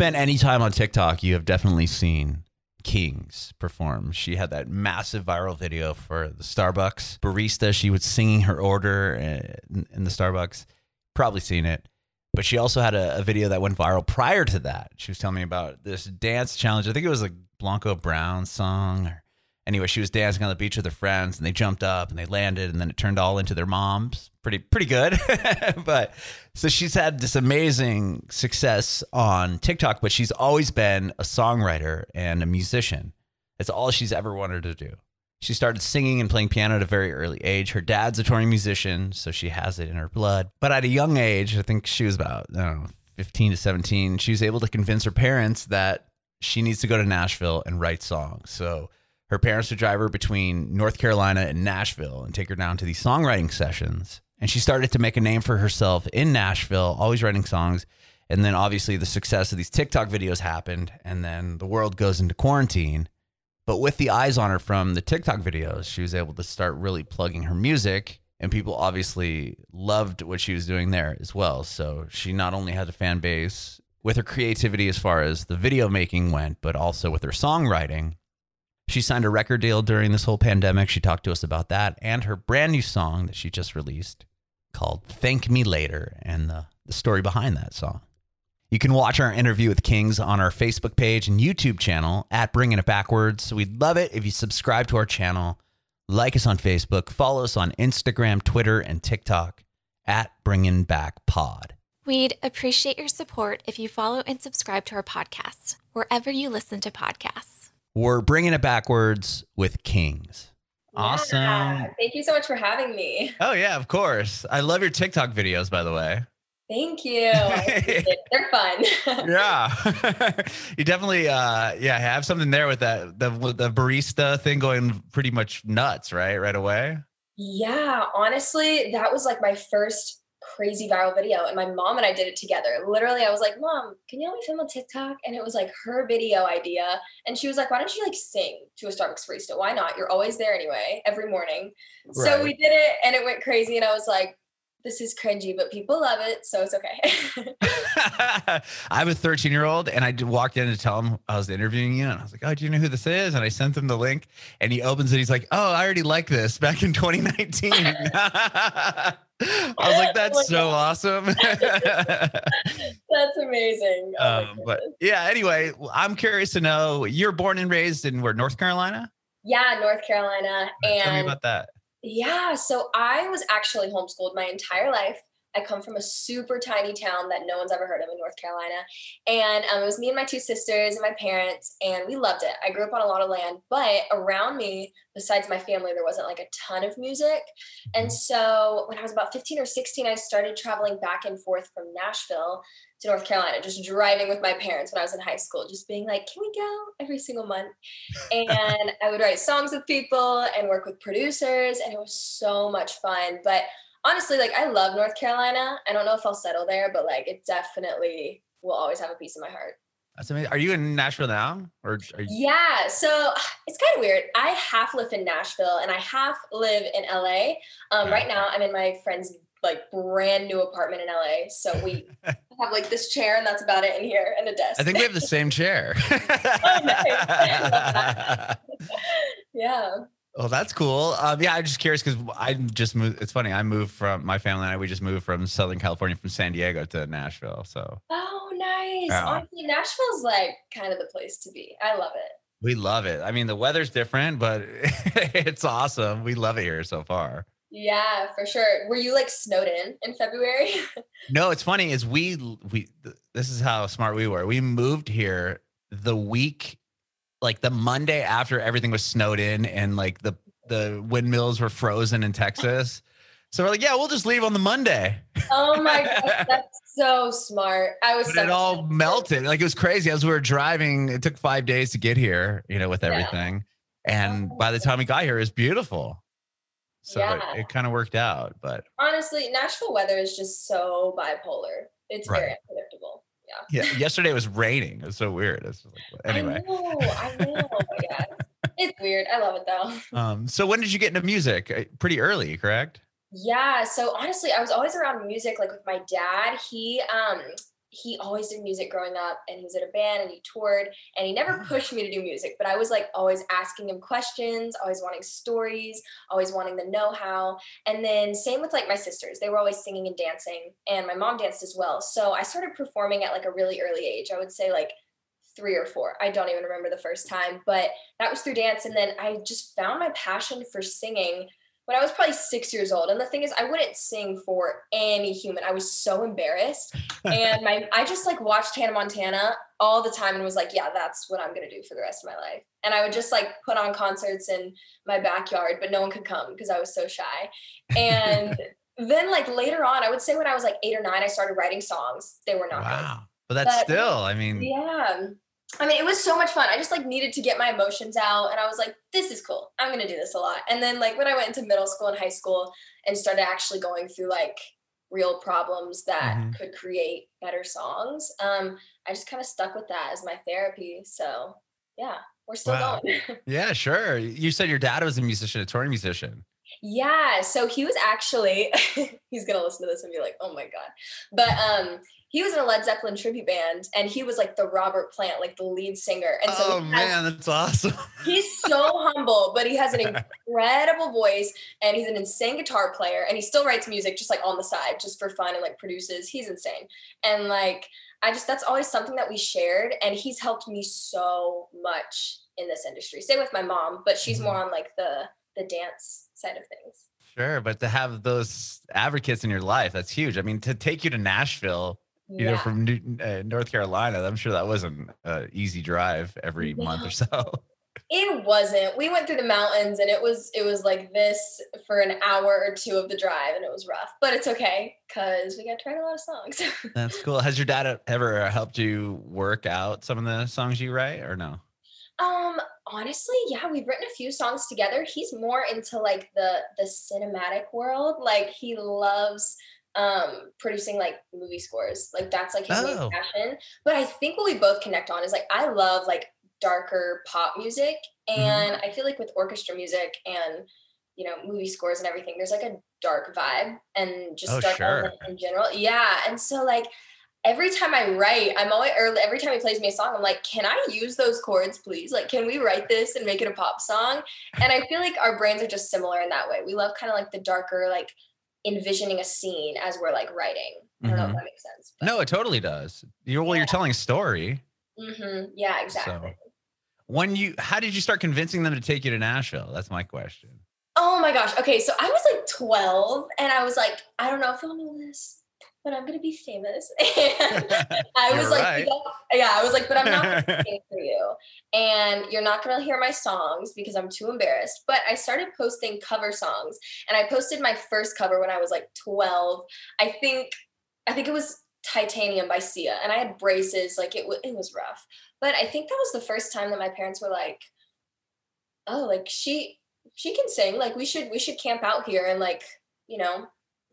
spent any time on TikTok, you have definitely seen Kings perform. She had that massive viral video for the Starbucks barista. She was singing her order uh, in, in the Starbucks. Probably seen it. But she also had a, a, video that went viral prior to that. She was telling me about this dance challenge. I think it was a Blanco Brown song. Or, anyway, she was dancing on the beach with her friends, and they jumped up and they landed, and then it turned all into their moms. Pretty pretty good. but so she's had this amazing success on TikTok, but she's always been a songwriter and a musician. It's all she's ever wanted to do. She started singing and playing piano at a very early age. Her dad's a touring musician, so she has it in her blood. But at a young age, I think she was about, I don't know, 15 to 17, she was able to convince her parents that she needs to go to Nashville and write songs. So her parents would drive her between North Carolina and Nashville and take her down to these songwriting sessions. And she started to make a name for herself in Nashville, always writing songs. And then obviously the success of these TikTok videos happened, and then the world goes into quarantine. But with the eyes on her from the TikTok videos, she was able to start really plugging her music. And people obviously loved what she was doing there as well. So she not only had a fan base with her creativity as far as the video making went, but also with her songwriting. She signed a record deal during this whole pandemic. She talked to us about that and her brand new song that she just released called Thank Me Later and the, the story behind that song. You can watch our interview with Kings on our Facebook page and YouTube channel at Bringing It Backwards. We'd love it if you subscribe to our channel, like us on Facebook, follow us on Instagram, Twitter, and TikTok at Bringing Back Pod. We'd appreciate your support if you follow and subscribe to our podcast wherever you listen to podcasts. We're Bringing It Backwards with Kings. Awesome. Yeah. Thank you so much for having me. Oh, yeah, of course. I love your TikTok videos, by the way. Thank you. They're fun. yeah. you definitely uh yeah, have something there with that the the barista thing going pretty much nuts, right? Right away. Yeah, honestly, that was like my first crazy viral video and my mom and I did it together. Literally, I was like, "Mom, can you help me film a TikTok?" And it was like her video idea, and she was like, "Why don't you like sing to a Starbucks barista? Why not? You're always there anyway, every morning." Right. So we did it and it went crazy and I was like, this is cringy, but people love it, so it's okay. I have a 13 year old, and I walked in to tell him I was interviewing you, and I was like, "Oh, do you know who this is?" And I sent him the link, and he opens it. He's like, "Oh, I already like this back in 2019." I was like, "That's oh so God. awesome." That's amazing. Oh um, but yeah, anyway, I'm curious to know you're born and raised in where North Carolina. Yeah, North Carolina. And tell me about that. Yeah. So I was actually homeschooled my entire life. I come from a super tiny town that no one's ever heard of in North Carolina. And um, it was me and my two sisters and my parents, and we loved it. I grew up on a lot of land, but around me, besides my family, there wasn't like a ton of music. And so when I was about 15 or 16, I started traveling back and forth from Nashville to North Carolina, just driving with my parents when I was in high school, just being like, can we go every single month? And I would write songs with people and work with producers, and it was so much fun. But honestly, like, I love North Carolina. I don't know if I'll settle there, but like, it definitely will always have a piece of my heart. That's amazing. Are you in Nashville now? Or you- yeah, so it's kind of weird. I half live in Nashville and I half live in LA. Um, yeah. Right now, I'm in my friend's like brand new apartment in LA. So we have like this chair and that's about it in here and a desk. I think we have the same chair. oh, nice. yeah. Oh, that's cool. Um, yeah, I'm just curious because I just moved. It's funny. I moved from my family and I. We just moved from Southern California, from San Diego to Nashville. So. Oh, nice. Yeah. Honestly, Nashville's like kind of the place to be. I love it. We love it. I mean, the weather's different, but it's awesome. We love it here so far. Yeah, for sure. Were you like snowed in in February? no, it's funny is we we this is how smart we were. We moved here the week like the Monday after everything was snowed in and like the the windmills were frozen in Texas. So we're like, yeah, we'll just leave on the Monday. Oh my god, that's so smart. I was. But it all melted. Like it was crazy. As we were driving, it took five days to get here. You know, with everything, yeah. and oh by the time we got here, it was beautiful. So yeah. it, it kind of worked out. But honestly, Nashville weather is just so bipolar. It's right. very unpredictable. Yeah. Yeah. Yesterday it was raining. It was so weird. It's like, anyway. I know. I know. yeah. It's weird. I love it though. Um, so when did you get into music? Uh, pretty early, correct? Yeah. So honestly, I was always around music, like with my dad. He um he always did music growing up and he was in a band and he toured and he never ah. pushed me to do music but i was like always asking him questions always wanting stories always wanting the know-how and then same with like my sisters they were always singing and dancing and my mom danced as well so i started performing at like a really early age i would say like three or four i don't even remember the first time but that was through dance and then i just found my passion for singing when I was probably six years old. And the thing is, I wouldn't sing for any human. I was so embarrassed. and my I just like watched Hannah Montana all the time and was like, yeah, that's what I'm gonna do for the rest of my life. And I would just like put on concerts in my backyard, but no one could come because I was so shy. And then like later on, I would say when I was like eight or nine, I started writing songs. They were not wow. Good. But that's but, still, I mean, yeah. I mean, it was so much fun. I just like needed to get my emotions out and I was like, this is cool. I'm going to do this a lot. And then like when I went into middle school and high school and started actually going through like real problems that mm-hmm. could create better songs, um, I just kind of stuck with that as my therapy. So yeah, we're still wow. going. yeah, sure. You said your dad was a musician, a touring musician. Yeah, so he was actually he's gonna listen to this and be like, "Oh my god," but um, he was in a Led Zeppelin tribute band and he was like the Robert Plant, like the lead singer. And so oh has, man, that's awesome. he's so humble, but he has an incredible voice and he's an insane guitar player and he still writes music just like on the side, just for fun and like produces. He's insane. And like I just that's always something that we shared and he's helped me so much in this industry. Same with my mom, but she's mm-hmm. more on like the the dance side of things. Sure, but to have those advocates in your life, that's huge. I mean, to take you to Nashville you yeah. know, from New, uh, North Carolina. I'm sure that wasn't an easy drive every yeah. month or so. It wasn't. We went through the mountains and it was it was like this for an hour or two of the drive and it was rough, but it's okay because we got to write a lot of songs. That's cool. Has your dad ever helped you work out some of the songs you write or no? Um, honestly, yeah, we've written a few songs together. He's more into like the the cinematic world. Like he loves um producing like movie scores like that's like his oh. main passion but i think what we both connect on is like i love like darker pop music mm-hmm. and mm-hmm. i feel like with orchestra music and you know movie scores and everything there's like a dark vibe and just oh, dark sure. in general yeah and so like every time i write i'm always or every time he plays me a song i'm like can i use those chords please like can we write this and make it a pop song and i feel like our brains are just similar in that way we love kind of like the darker like envisioning a scene as we're like writing. I don't mm-hmm. know if mm-hmm. that makes sense. But. No, it totally does. You're well, yeah. you're telling a story. Mm-hmm. Yeah, exactly. So, when you, how did you start convincing them to take you to Nashville? That's my question. Oh my gosh. Okay, so I was like 12, and I was like, I don't know if you'll know this but I'm gonna be famous. And I was like, right. yeah, I was like, but I'm not gonna sing for you. And you're not gonna hear my songs because I'm too embarrassed. But I started posting cover songs. And I posted my first cover when I was like 12. I think I think it was Titanium by Sia. And I had braces, like it, w- it was rough. But I think that was the first time that my parents were like, oh, like she she can sing. Like we should we should camp out here and like, you know,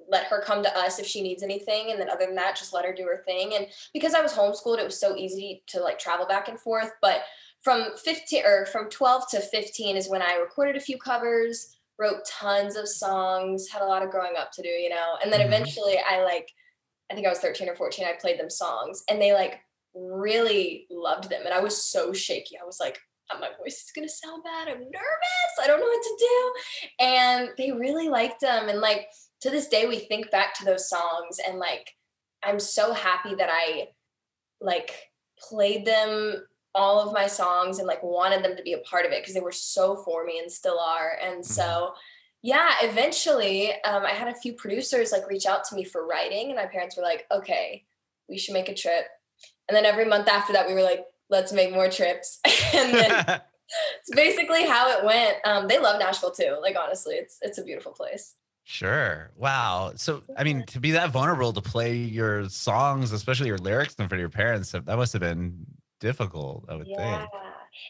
let her come to us if she needs anything and then other than that just let her do her thing. And because i was homeschooled it was so easy to like travel back and forth but from 15 or from 12 to 15 is when i recorded a few covers wrote tons of songs had a lot of growing up to do you know? And then mm-hmm. eventually i like i think i was 13 or 14 i played them songs and they like really loved them and i was so shaky. I was like oh, my voice is gonna sound bad. I'm nervous. I don't know what to do. And they really liked them and like to this day we think back to those songs and like i'm so happy that i like played them all of my songs and like wanted them to be a part of it because they were so for me and still are. And so mm-hmm. yeah eventually um, i had a few producers like reach out to me for writing and my parents were like okay we should make a trip. And then every month after that we were like let's make more trips. And then it's basically how it went. Um, they love nashville too like honestly it's it's a beautiful place Sure. Wow. So, I mean, to be that vulnerable to play your songs, especially your lyrics in front of your parents, that must have been difficult, I would yeah. think.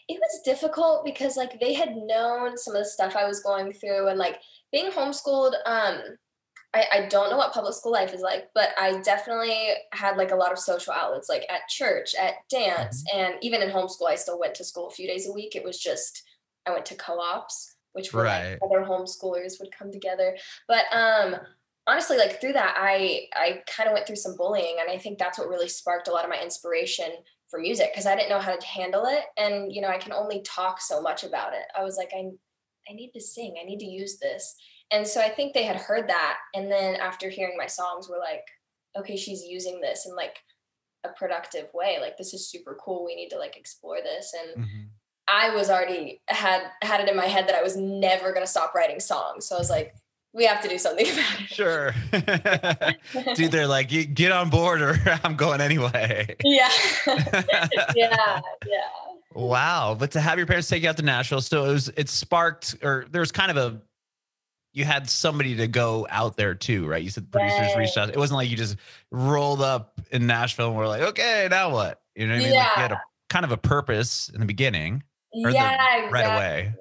It was difficult because like they had known some of the stuff I was going through and like being homeschooled, um, I, I don't know what public school life is like, but I definitely had like a lot of social outlets, like at church, at dance, mm-hmm. and even in homeschool, I still went to school a few days a week. It was just I went to co-ops which were right. like other homeschoolers would come together. But um honestly like through that i i kind of went through some bullying and i think that's what really sparked a lot of my inspiration for music because i didn't know how to handle it and you know i can only talk so much about it i was like i i need to sing i need to use this and so i think they had heard that and then after hearing my songs were like okay she's using this in like a productive way like this is super cool we need to like explore this and mm-hmm. I was already had had it in my head that i was never going to stop writing songs so i was like we have to do something about it. Sure. Dude, they're like, get on board or I'm going anyway. Yeah. yeah. Yeah. Wow. But to have your parents take you out to Nashville, so it was, it sparked, or there was kind of a, you had somebody to go out there too, right? You said producers right. reached out. It wasn't like you just rolled up in Nashville and were like, okay, now what? You know what I mean? Yeah. Like you had a kind of a purpose in the beginning. Yeah. The, exactly. Right away.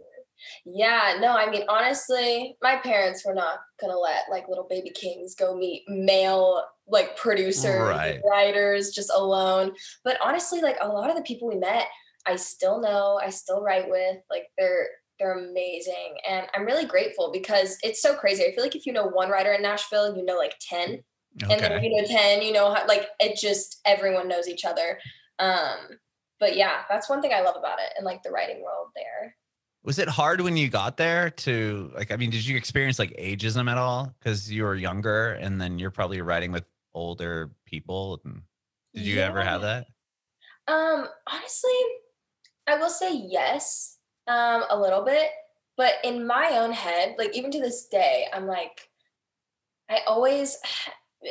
Yeah, no, I mean, honestly, my parents were not gonna let like little baby kings go meet male like producers, right. writers just alone. But honestly, like a lot of the people we met, I still know, I still write with. Like they're they're amazing, and I'm really grateful because it's so crazy. I feel like if you know one writer in Nashville, you know like ten, okay. and then if you know ten, you know how like it just everyone knows each other. Um, but yeah, that's one thing I love about it, and like the writing world there. Was it hard when you got there to like? I mean, did you experience like ageism at all because you were younger, and then you're probably writing with older people? And did you yeah. ever have that? Um, honestly, I will say yes, um, a little bit. But in my own head, like even to this day, I'm like, I always,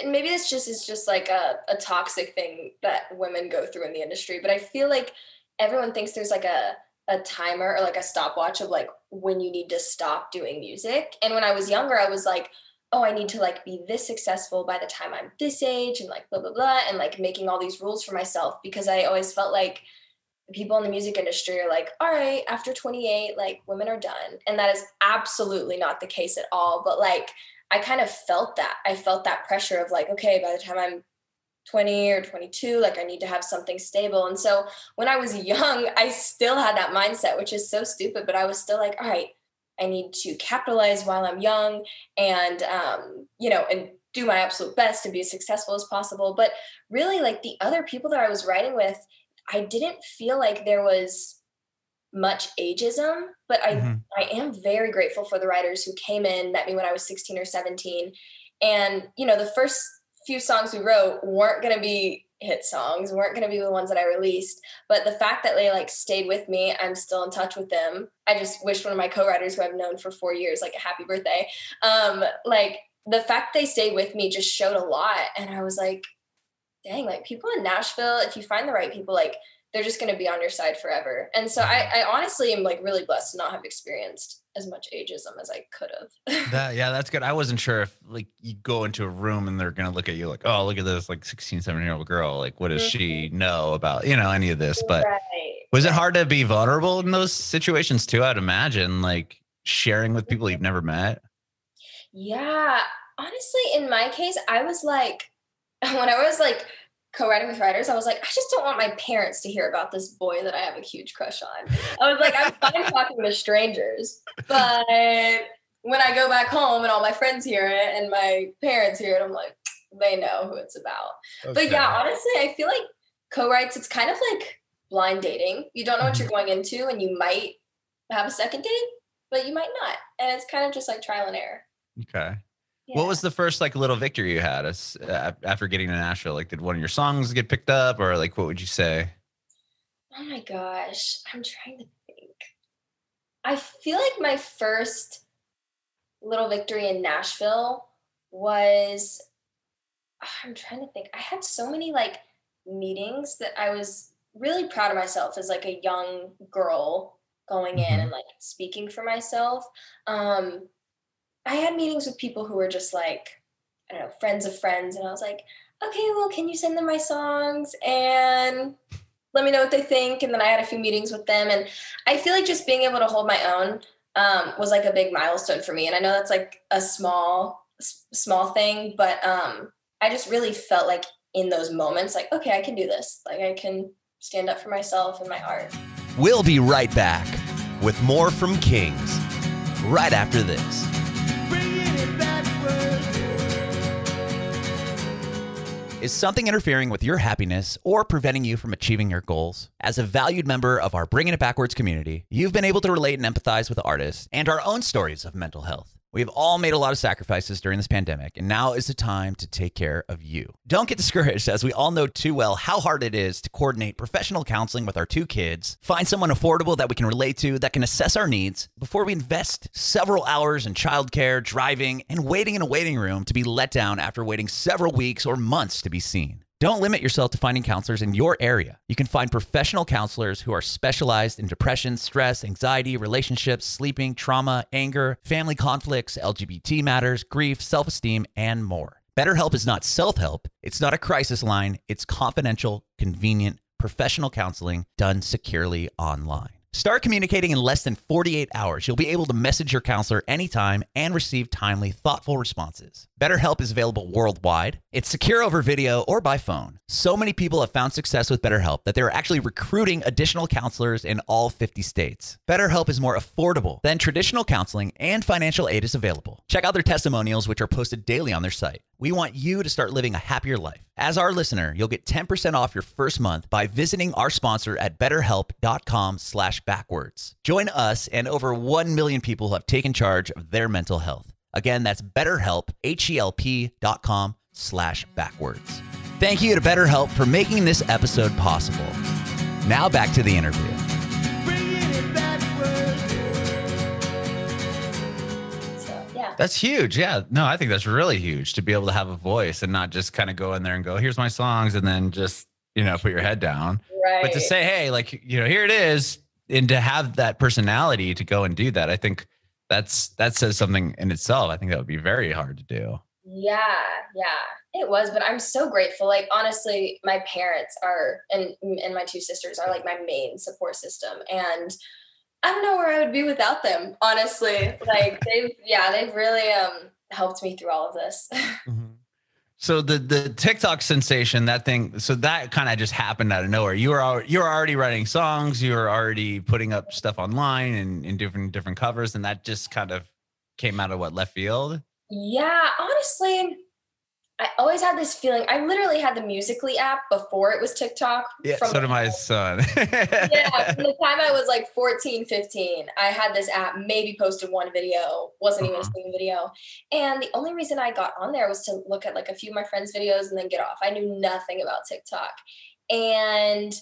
and maybe this just is just like a, a toxic thing that women go through in the industry. But I feel like everyone thinks there's like a a timer or like a stopwatch of like when you need to stop doing music. And when I was younger, I was like, oh, I need to like be this successful by the time I'm this age and like blah, blah, blah. And like making all these rules for myself because I always felt like people in the music industry are like, all right, after 28, like women are done. And that is absolutely not the case at all. But like, I kind of felt that. I felt that pressure of like, okay, by the time I'm 20 or 22 like i need to have something stable and so when i was young i still had that mindset which is so stupid but i was still like all right i need to capitalize while i'm young and um, you know and do my absolute best to be as successful as possible but really like the other people that i was writing with i didn't feel like there was much ageism but i mm-hmm. i am very grateful for the writers who came in met me when i was 16 or 17 and you know the first few songs we wrote weren't going to be hit songs weren't going to be the ones that i released but the fact that they like stayed with me i'm still in touch with them. I just wish one of my co-writers who i've known for four years like a happy birthday um like the fact they stayed with me just showed a lot. And i was like dang like people in nashville if you find the right people like they're just going to be on your side forever. And so I, I honestly am like really blessed to not have experienced as much ageism as I could have. that yeah, that's good. I wasn't sure if like you go into a room and they're gonna look at you like, oh, look at this like 16, 17 year old girl. Like, what does mm-hmm. she know about, you know, any of this? But right. was it hard to be vulnerable in those situations too? I'd imagine, like sharing with people you've never met. Yeah. Honestly, in my case, I was like, when I was like co-writing with writers, I was like, I just don't want my parents to hear about this boy that I have a huge crush on. I was like, I'm fine talking to strangers, but when I go back home and all my friends hear it and my parents hear it, I'm like, they know who it's about. Okay. But yeah, honestly, I feel like co-writes, it's kind of like blind dating. You don't know what you're mm-hmm. going into, and you might have a second date, but you might not. And it's kind of just like trial and error. Okay. What was the first like little victory you had as, uh, after getting to Nashville? Like, did one of your songs get picked up, or like, what would you say? Oh my gosh, I'm trying to think. I feel like my first little victory in Nashville was. I'm trying to think. I had so many like meetings that I was really proud of myself as like a young girl going in mm-hmm. and like speaking for myself. Um, I had meetings with people who were just like, I don't know, friends of friends. And I was like, okay, well, can you send them my songs and let me know what they think? And then I had a few meetings with them. And I feel like just being able to hold my own um, was like a big milestone for me. And I know that's like a small, small thing, but um, I just really felt like in those moments, like, okay, I can do this. Like I can stand up for myself and my art. We'll be right back with more from Kings right after this. Is something interfering with your happiness or preventing you from achieving your goals? As a valued member of our Bringing It Backwards community, you've been able to relate and empathize with artists and our own stories of mental health. We have all made a lot of sacrifices during this pandemic, and now is the time to take care of you. Don't get discouraged, as we all know too well how hard it is to coordinate professional counseling with our two kids, find someone affordable that we can relate to that can assess our needs before we invest several hours in childcare, driving, and waiting in a waiting room to be let down after waiting several weeks or months to be seen. Don't limit yourself to finding counselors in your area. You can find professional counselors who are specialized in depression, stress, anxiety, relationships, sleeping, trauma, anger, family conflicts, LGBT matters, grief, self esteem, and more. BetterHelp is not self help, it's not a crisis line, it's confidential, convenient, professional counseling done securely online. Start communicating in less than 48 hours. You'll be able to message your counselor anytime and receive timely, thoughtful responses. BetterHelp is available worldwide. It's secure over video or by phone. So many people have found success with BetterHelp that they're actually recruiting additional counselors in all 50 states. BetterHelp is more affordable than traditional counseling and financial aid is available. Check out their testimonials, which are posted daily on their site. We want you to start living a happier life. As our listener, you'll get 10% off your first month by visiting our sponsor at betterhelp.com slash backwards. Join us and over 1 million people who have taken charge of their mental health. Again, that's betterhelp, H-E-L-P dot com slash backwards. Thank you to BetterHelp for making this episode possible. Now back to the interview. That's huge. Yeah. No, I think that's really huge to be able to have a voice and not just kind of go in there and go, here's my songs, and then just, you know, put your head down. Right. But to say, hey, like, you know, here it is, and to have that personality to go and do that, I think that's that says something in itself. I think that would be very hard to do. Yeah, yeah, it was. But I'm so grateful. Like honestly, my parents are and and my two sisters are like my main support system. And I don't know where I would be without them, honestly. Like they've yeah, they've really um helped me through all of this. So the the TikTok sensation, that thing, so that kind of just happened out of nowhere. You were you were already writing songs, you were already putting up stuff online and in different different covers, and that just kind of came out of what left field. Yeah, honestly, I always had this feeling. I literally had the Musical.ly app before it was TikTok. Yeah, from so did my son. yeah, from the time I was like 14, 15, I had this app, maybe posted one video, wasn't even a Uh-huh. single video. And the only reason I got on there was to look at like a few of my friends' videos and then get off. I knew nothing about TikTok. And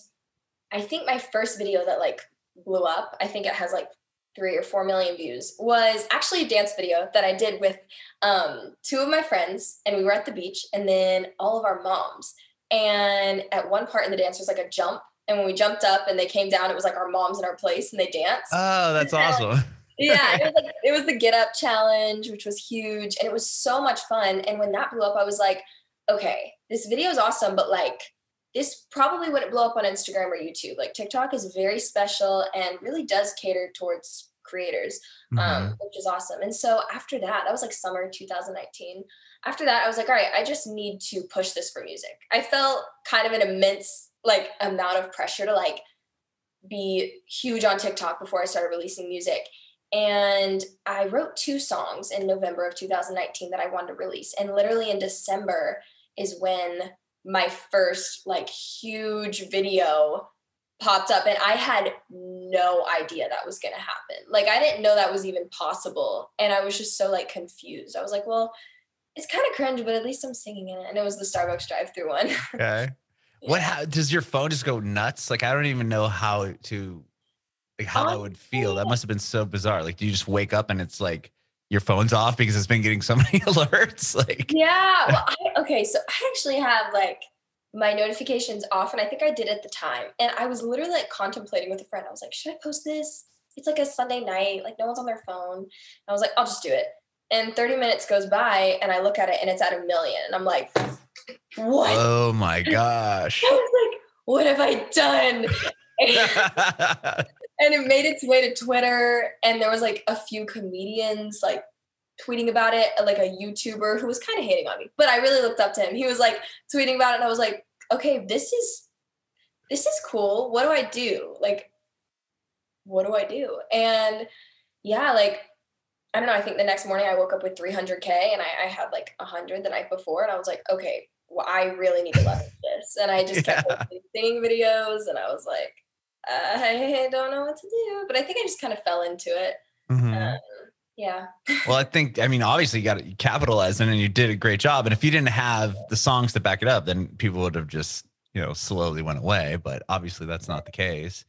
I think my first video that like blew up, I think it has like three or four million views, was actually a dance video that I did with um, two of my friends. And we were at the beach and then all of our moms. And at one part in the dance was like a jump. And when we jumped up and they came down, it was like our moms in our place and they danced. oh, that's awesome. yeah, it was like it was the get up challenge, which was huge. And it was so much fun. And when that blew up, I was like, okay, this video is awesome, but like this probably wouldn't blow up on Instagram or YouTube. Like TikTok is very special and really does cater towards creators, um, which is awesome. And so after that, that was like summer 2019. After that, I was like, all right, I just need to push this for music. I felt kind of an immense like amount of pressure to like be huge on TikTok before I started releasing music. And I wrote two songs in November of 2019 that I wanted to release. And literally in December is when my first like huge video popped up and I had no idea that was going to happen. Like I didn't know that was even possible and I was just so like confused. I was like, well, it's kind of cringe, but at least I'm singing in it. And it was the Starbucks drive-through one. Okay. What how, does your phone just go nuts? Like I don't even know how to like how that would feel. That must have been so bizarre. Like do you just wake up and it's like your phone's off because it's been getting so many alerts? Like Yeah. Well, I, okay. So I actually have like my notifications off, and I think I did at the time. And I was literally like contemplating with a friend. I was like, should I post this? It's like a Sunday night, like no one's on their phone. And I was like, I'll just do it. And 30 minutes goes by, and I look at it, and it's at a million. And I'm like, what? oh my gosh. I was like, what have I done? And- it made its way to Twitter, and there was like a few comedians like tweeting about it, like a YouTuber who was kind of hating on me, but I really looked up to him. He was like tweeting about it, and I was like, okay, this is this is cool. What do I do? Like, what do I do? And yeah, like I don't know. I think the next morning I woke up with 300k, and I, I had like 100 the night before, and I was like, okay, well, I really need to leverage this. And I just kept Yeah. posting singing videos and I was like, I don't know what to do. But I think I just kind of fell into it. Mhm. Um, yeah. Well, I think I mean obviously you got to capitalize and you did a great job. And if you didn't have the songs to back it up, then people would have just you know slowly went away. But obviously that's not the case.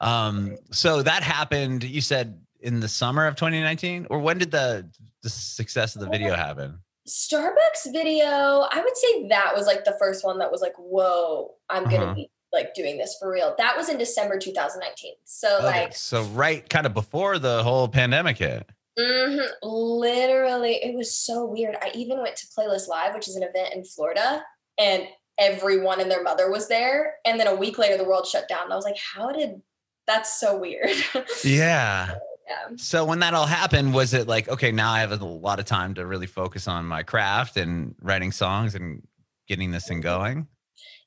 Um, so that happened. You said in the summer of 2019, or when did the the success of the video happen? Starbucks video, I would say that was like the first one that was like, whoa, I'm going to Uh-huh. be like doing this for real. That was in December 2019. So, Okay, like, so right, kind of before the whole pandemic hit. mhm, literally, it was so weird. I even went to Playlist Live, which is an event in Florida, and everyone and their mother was there. And then a week later, the world shut down. And I was like, how did that's so weird? Yeah. yeah. So when that all happened, was it like, okay, now I have a lot of time to really focus on my craft and writing songs and getting this thing going?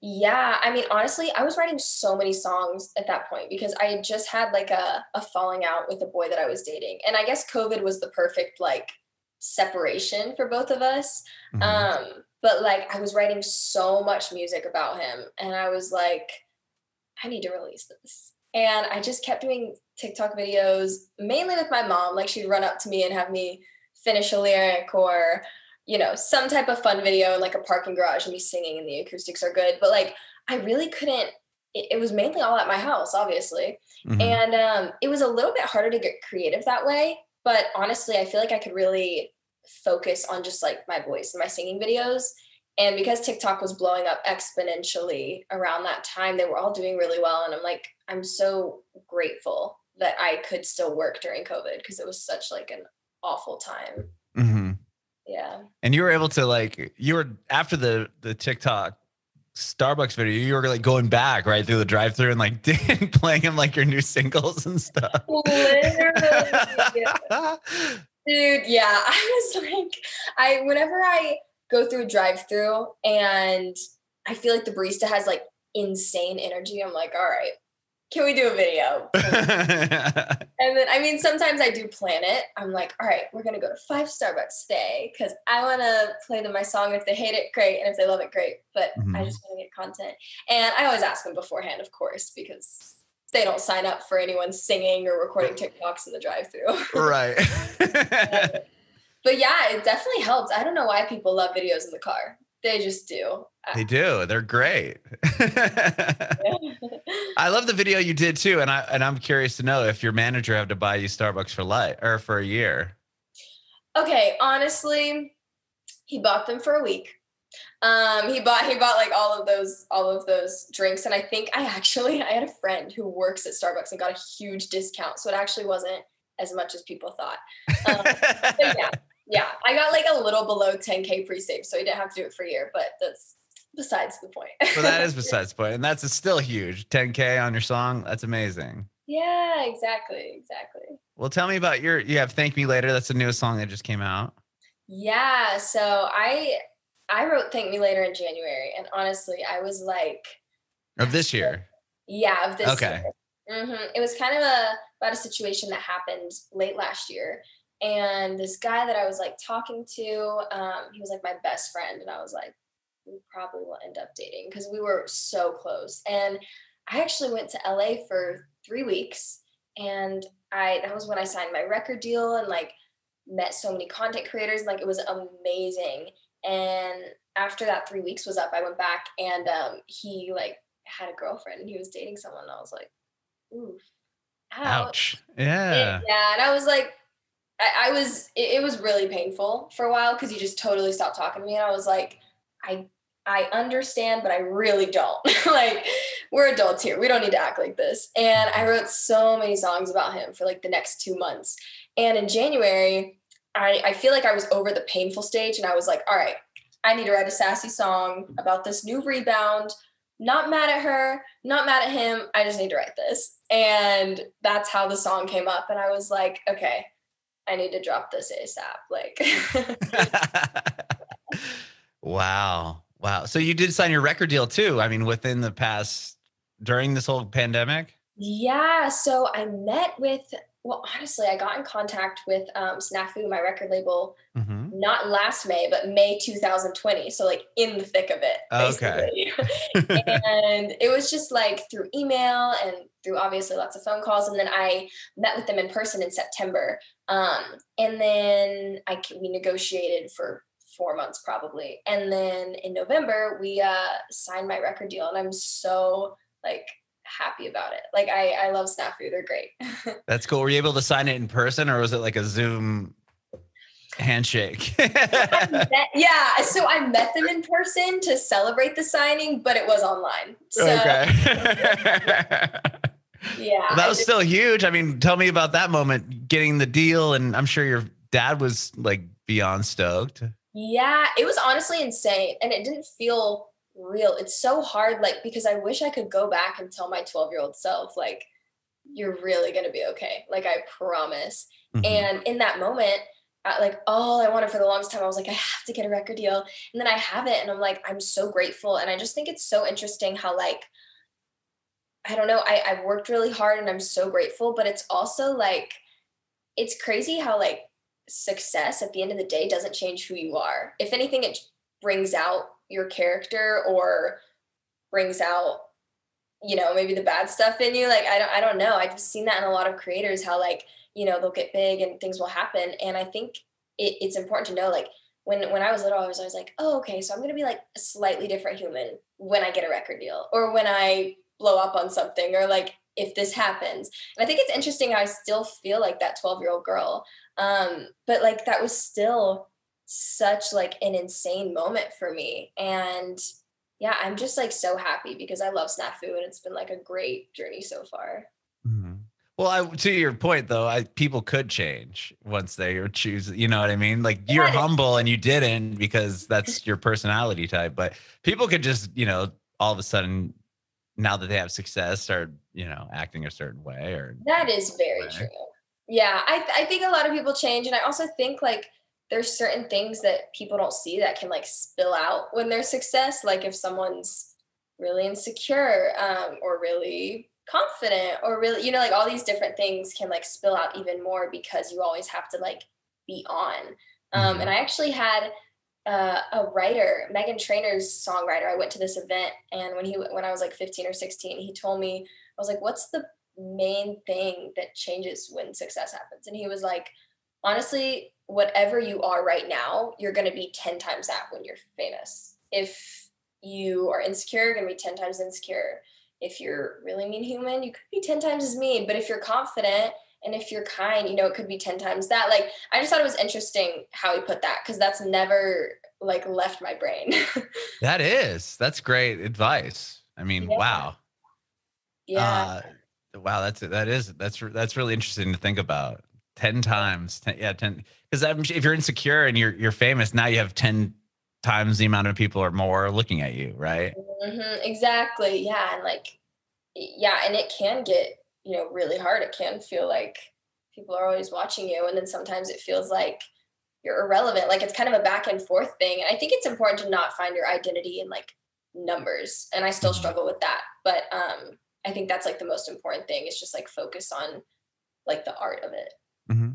Yeah, I mean, honestly, I was writing so many songs at that point because I had just had like a, a falling out with a boy that I was dating. And I guess COVID was the perfect like separation for both of us. Mhm. Um, but like I was writing so much music about him and I was like, I need to release this. And I just kept doing TikTok videos, mainly with my mom. Like she'd run up to me and have me finish a lyric or, you know, some type of fun video in like a parking garage and me singing and the acoustics are good. But like I really couldn't, it, it was mainly all at my house, obviously. Mhm. And um, it was a little bit harder to get creative that way. But honestly, I feel like I could really focus on just like my voice and my singing videos. And because TikTok was blowing up exponentially around that time, they were all doing really well. And I'm like, I'm so grateful that I could still work during COVID because it was such like an awful time. Mhm. Yeah. And you were able to like, you were after the the TikTok Starbucks video, you were like going back right through the drive through and like playing him like your new singles and stuff. Literally. Dude, yeah. I was like, I whenever I go through a drive-through and I feel like the barista has like insane energy, I'm like, all right, can we do a video? And then I mean sometimes I do plan it. I'm like, all right, we're gonna go to five Starbucks today because I wanna play them my song. If they hate it, great. And if they love it, great. But I Mhm. just wanna get content. And I always ask them beforehand, of course, because they don't sign up for anyone singing or recording TikToks in the drive-through. right. but yeah, it definitely helps. I don't know why people love videos in the car. They just do. they do. They're great. I love the video you did too, and I and I'm curious to know if your manager had to buy you Starbucks for life or for a year. okay, honestly, he bought them for a week. Um, he bought he bought like all of those all of those drinks, and I think I actually I had a friend who works at Starbucks and got a huge discount, so it actually wasn't as much as people thought. Um, yeah, yeah, I got like a little below 10k pre-save, so he didn't have to do it for a year, but that's besides the point. so that is besides the point, and that's still huge. 10k on your song, that's amazing. yeah, exactly, exactly. Well, tell me about your. You have "Thank Me Later." That's the newest song that just came out. Yeah, so I I wrote Thank Me Later in January and honestly, I was like Of this year. yeah, of this Okay. year. hmm It was kind of a about a situation that happened late last year and this guy that I was like talking to, um he was like my best friend and I was like we probably will end up dating because we were so close. And I actually went to LA for 3 weeks and I that was when I signed my record deal and like met so many content creators like it was amazing and after that three weeks was up i went back and um he like had a girlfriend and he was dating someone and i was like oof ouch, Ouch. Yeah. And- yeah and i was like i, I was it, it was really painful for a while because he just totally stopped talking to me and i was like i i understand but i really don't like we're adults here we don't need to act like this and i wrote so many songs about him for like the next two months and in January, I, I feel like I was over the painful stage and I was like, all right, I need to write a sassy song about this new rebound. Not mad at her, not mad at him. I just need to write this. And that's how the song came up. And I was like, okay, I need to drop this ASAP. Like, wow. Wow. So you did sign your record deal too. I mean, within the past during this whole pandemic. Yeah, so I met with well, honestly, I got in contact with um, Snafu, my record label, Mhm. not last May, but May 2020. So like in the thick of it. Okay. basically. and it was just like through email and through obviously lots of phone calls. And then I met with them in person in September. Um, and then I, we negotiated for four months probably. And then in November we uh, signed my record deal, and I'm so like happy about it. Like I I love Snafu. They're great. That's cool. Were you able to sign it in person or was it like a Zoom handshake? Met- yeah, so I met them in person to celebrate the signing, but it was online. So okay. yeah, Well, that was still huge. I mean, tell me about that moment, getting the deal, and I'm sure your dad was like beyond stoked. Yeah, it was honestly insane, and it didn't feel real. It's so hard, like because I wish I could go back and tell my 12 year old self, like, you're really gonna be okay. Like I promise. Mhm. And in that moment, uh, like all I wanted for the longest time, I was like, I have to get a record deal. And then I have it, and I'm like, I'm so grateful. And I just think it's so interesting how like I don't know, I, I've worked really hard and I'm so grateful, but it's also like it's crazy how like success at the end of the day doesn't change who you are. If anything, it brings out your character or brings out you know maybe the bad stuff in you. Like i don't i don't know. I've seen that in a lot of creators how like you know they'll get big and things will happen. And i think it, it's important to know like when when i was little i was always like oh okay so i'm to be like a slightly different human when i get a record deal or when i blow up on something or like if this happens and i think it's interesting how i still feel like that 12 year old girl um but like that was still such like an insane moment for me and yeah i'm just like so happy because i love snafu and it's been like a great journey so far Mhm. Well, I, to your point though, I, people could change once they choose. You know what I mean? Like you're Yeah. humble and you didn't because that's your personality type. But people could just, you know, all of a sudden, now that they have success, start, you know, acting a certain way or That is very Right. true. Yeah, I I think a lot of people change, and I also think like there's certain things that people don't see that can like spill out when there's success. Like if someone's really insecure, um, or really confident, or really you know like all these different things can like spill out even more because you always have to like be on. Um, Mhm. And I actually had uh, a writer, Meghan Trainor's songwriter. I went to this event, and when he when I was like 15 or 16, he told me I was like, "What's the main thing that changes when success happens?" And he was like, "Honestly, whatever you are right now, you're going to be 10 times that when you're famous. If you are insecure, you're going to be 10 times insecure. If you're really mean human, you could be 10 times as mean. But if you're confident and if you're kind, you know, it could be 10 times that. Like, I just thought it was interesting how he put that because that's never like left my brain. that is that's great advice. I mean, Yeah. wow. yeah. Uh, wow, that's that is that's that's really interesting to think about. Ten times, 10, yeah, ten. Because if you're insecure and you're you're famous, now you have ten times the amount of people or more looking at you, right? hmm exactly. Yeah. And like, yeah. And it can get, you know, really hard. It can feel like people are always watching you. And then sometimes it feels like you're irrelevant. Like it's kind of a back and forth thing. And I think it's important to not find your identity in like numbers. And I still Mhm. struggle with that. But um, I think that's like the most important thing is just like focus on like the art of it. mm-hmm.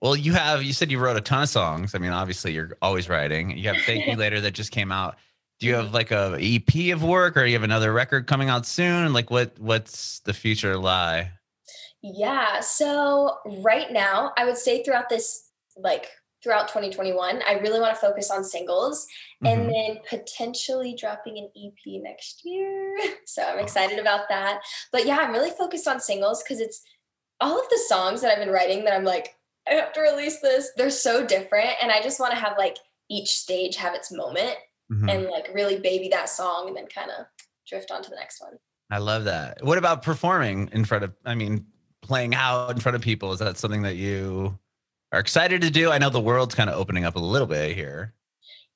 Well, you have you said you wrote a ton of songs. I mean, obviously you're always writing. You have Thank You Later that just came out. Do you have like a EP of work or do you have another record coming out soon? Like what what's the future lie? Yeah. So right now, I would say throughout this, like throughout 2021, I really want to focus on singles and mm-hmm. then potentially dropping an EP next year. So I'm excited about that. But yeah, I'm really focused on singles because it's all of the songs that I've been writing that I'm like, I have to release this. They're so different. And I just want to have like each stage have its moment Mhm. and like really baby that song and then kind of drift on to the next one. I love that. What about performing in front of, I mean, playing out in front of people? Is that something that you are excited to do? I know the world's kind of opening up a little bit here.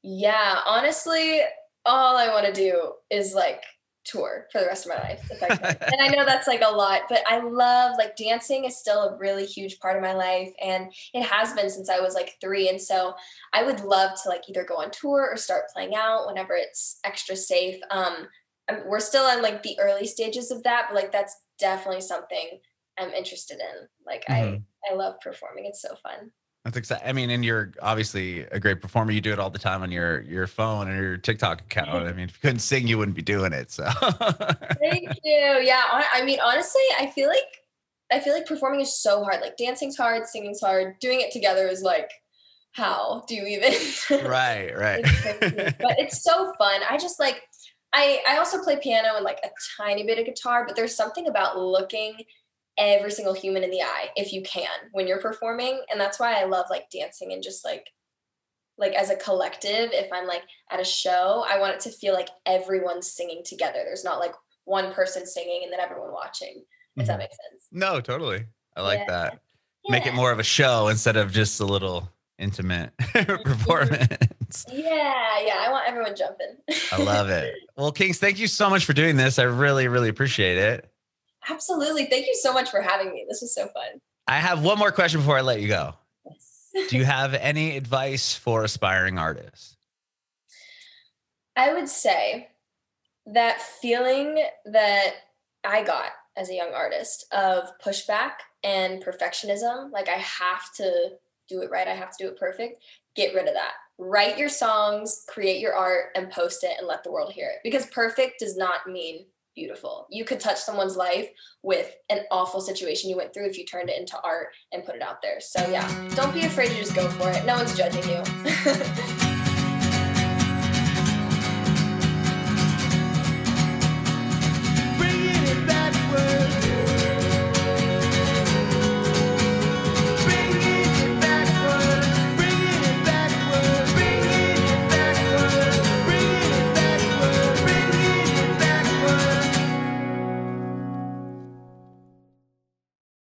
Yeah, honestly, all I want to do is like tour for the rest of my life if I and I know that's like a lot, but I love like dancing is still a really huge part of my life and it has been since I was like 3 and so I would love to like either go on tour or start playing out whenever it's extra safe. Um I'm- we're still in like the early stages of that, but like that's definitely something I'm interested in. Like Mhm. I I love performing. It's so fun. That's exciting. I mean, and you're obviously a great performer. You do it all the time on your your phone and your TikTok account. I mean, if you couldn't sing, you wouldn't be doing it. So Thank you. Yeah, I mean honestly, I feel like I feel like performing is so hard. Like dancing's hard, singing's hard. Doing it together is like how do you even right, right. But it's so fun. I just like I I also play piano and like a tiny bit of guitar, but there's something about looking every single human in the eye if you can when you're performing, and that's why I love like dancing and just like like as a collective if I'm like at a show, I want it to feel like everyone's singing together. There's not like one person singing and then everyone watching. If that Mhm. makes sense. no, totally. I like Yeah. that. Make it more of a show instead of just a little intimate performance. Yeah, yeah. I want everyone jumping. I love it. Well, Kings, thank you so much for doing this. I really, really appreciate it. Absolutely. Thank you so much for having me. This was so fun. I have one more question before I let you go. Yes. Do you have any advice for aspiring artists? I would say that feeling that I got as a young artist of pushback and perfectionism, like I have to do it right, I have to do it perfect, get rid of that. Write your songs, create your art, and post it and let the world hear it. Because perfect does not mean beautiful. You could touch someone's life with an awful situation you went through if you turned it into art and put it out there. So, yeah, don't be afraid to just go for it. No one's judging you.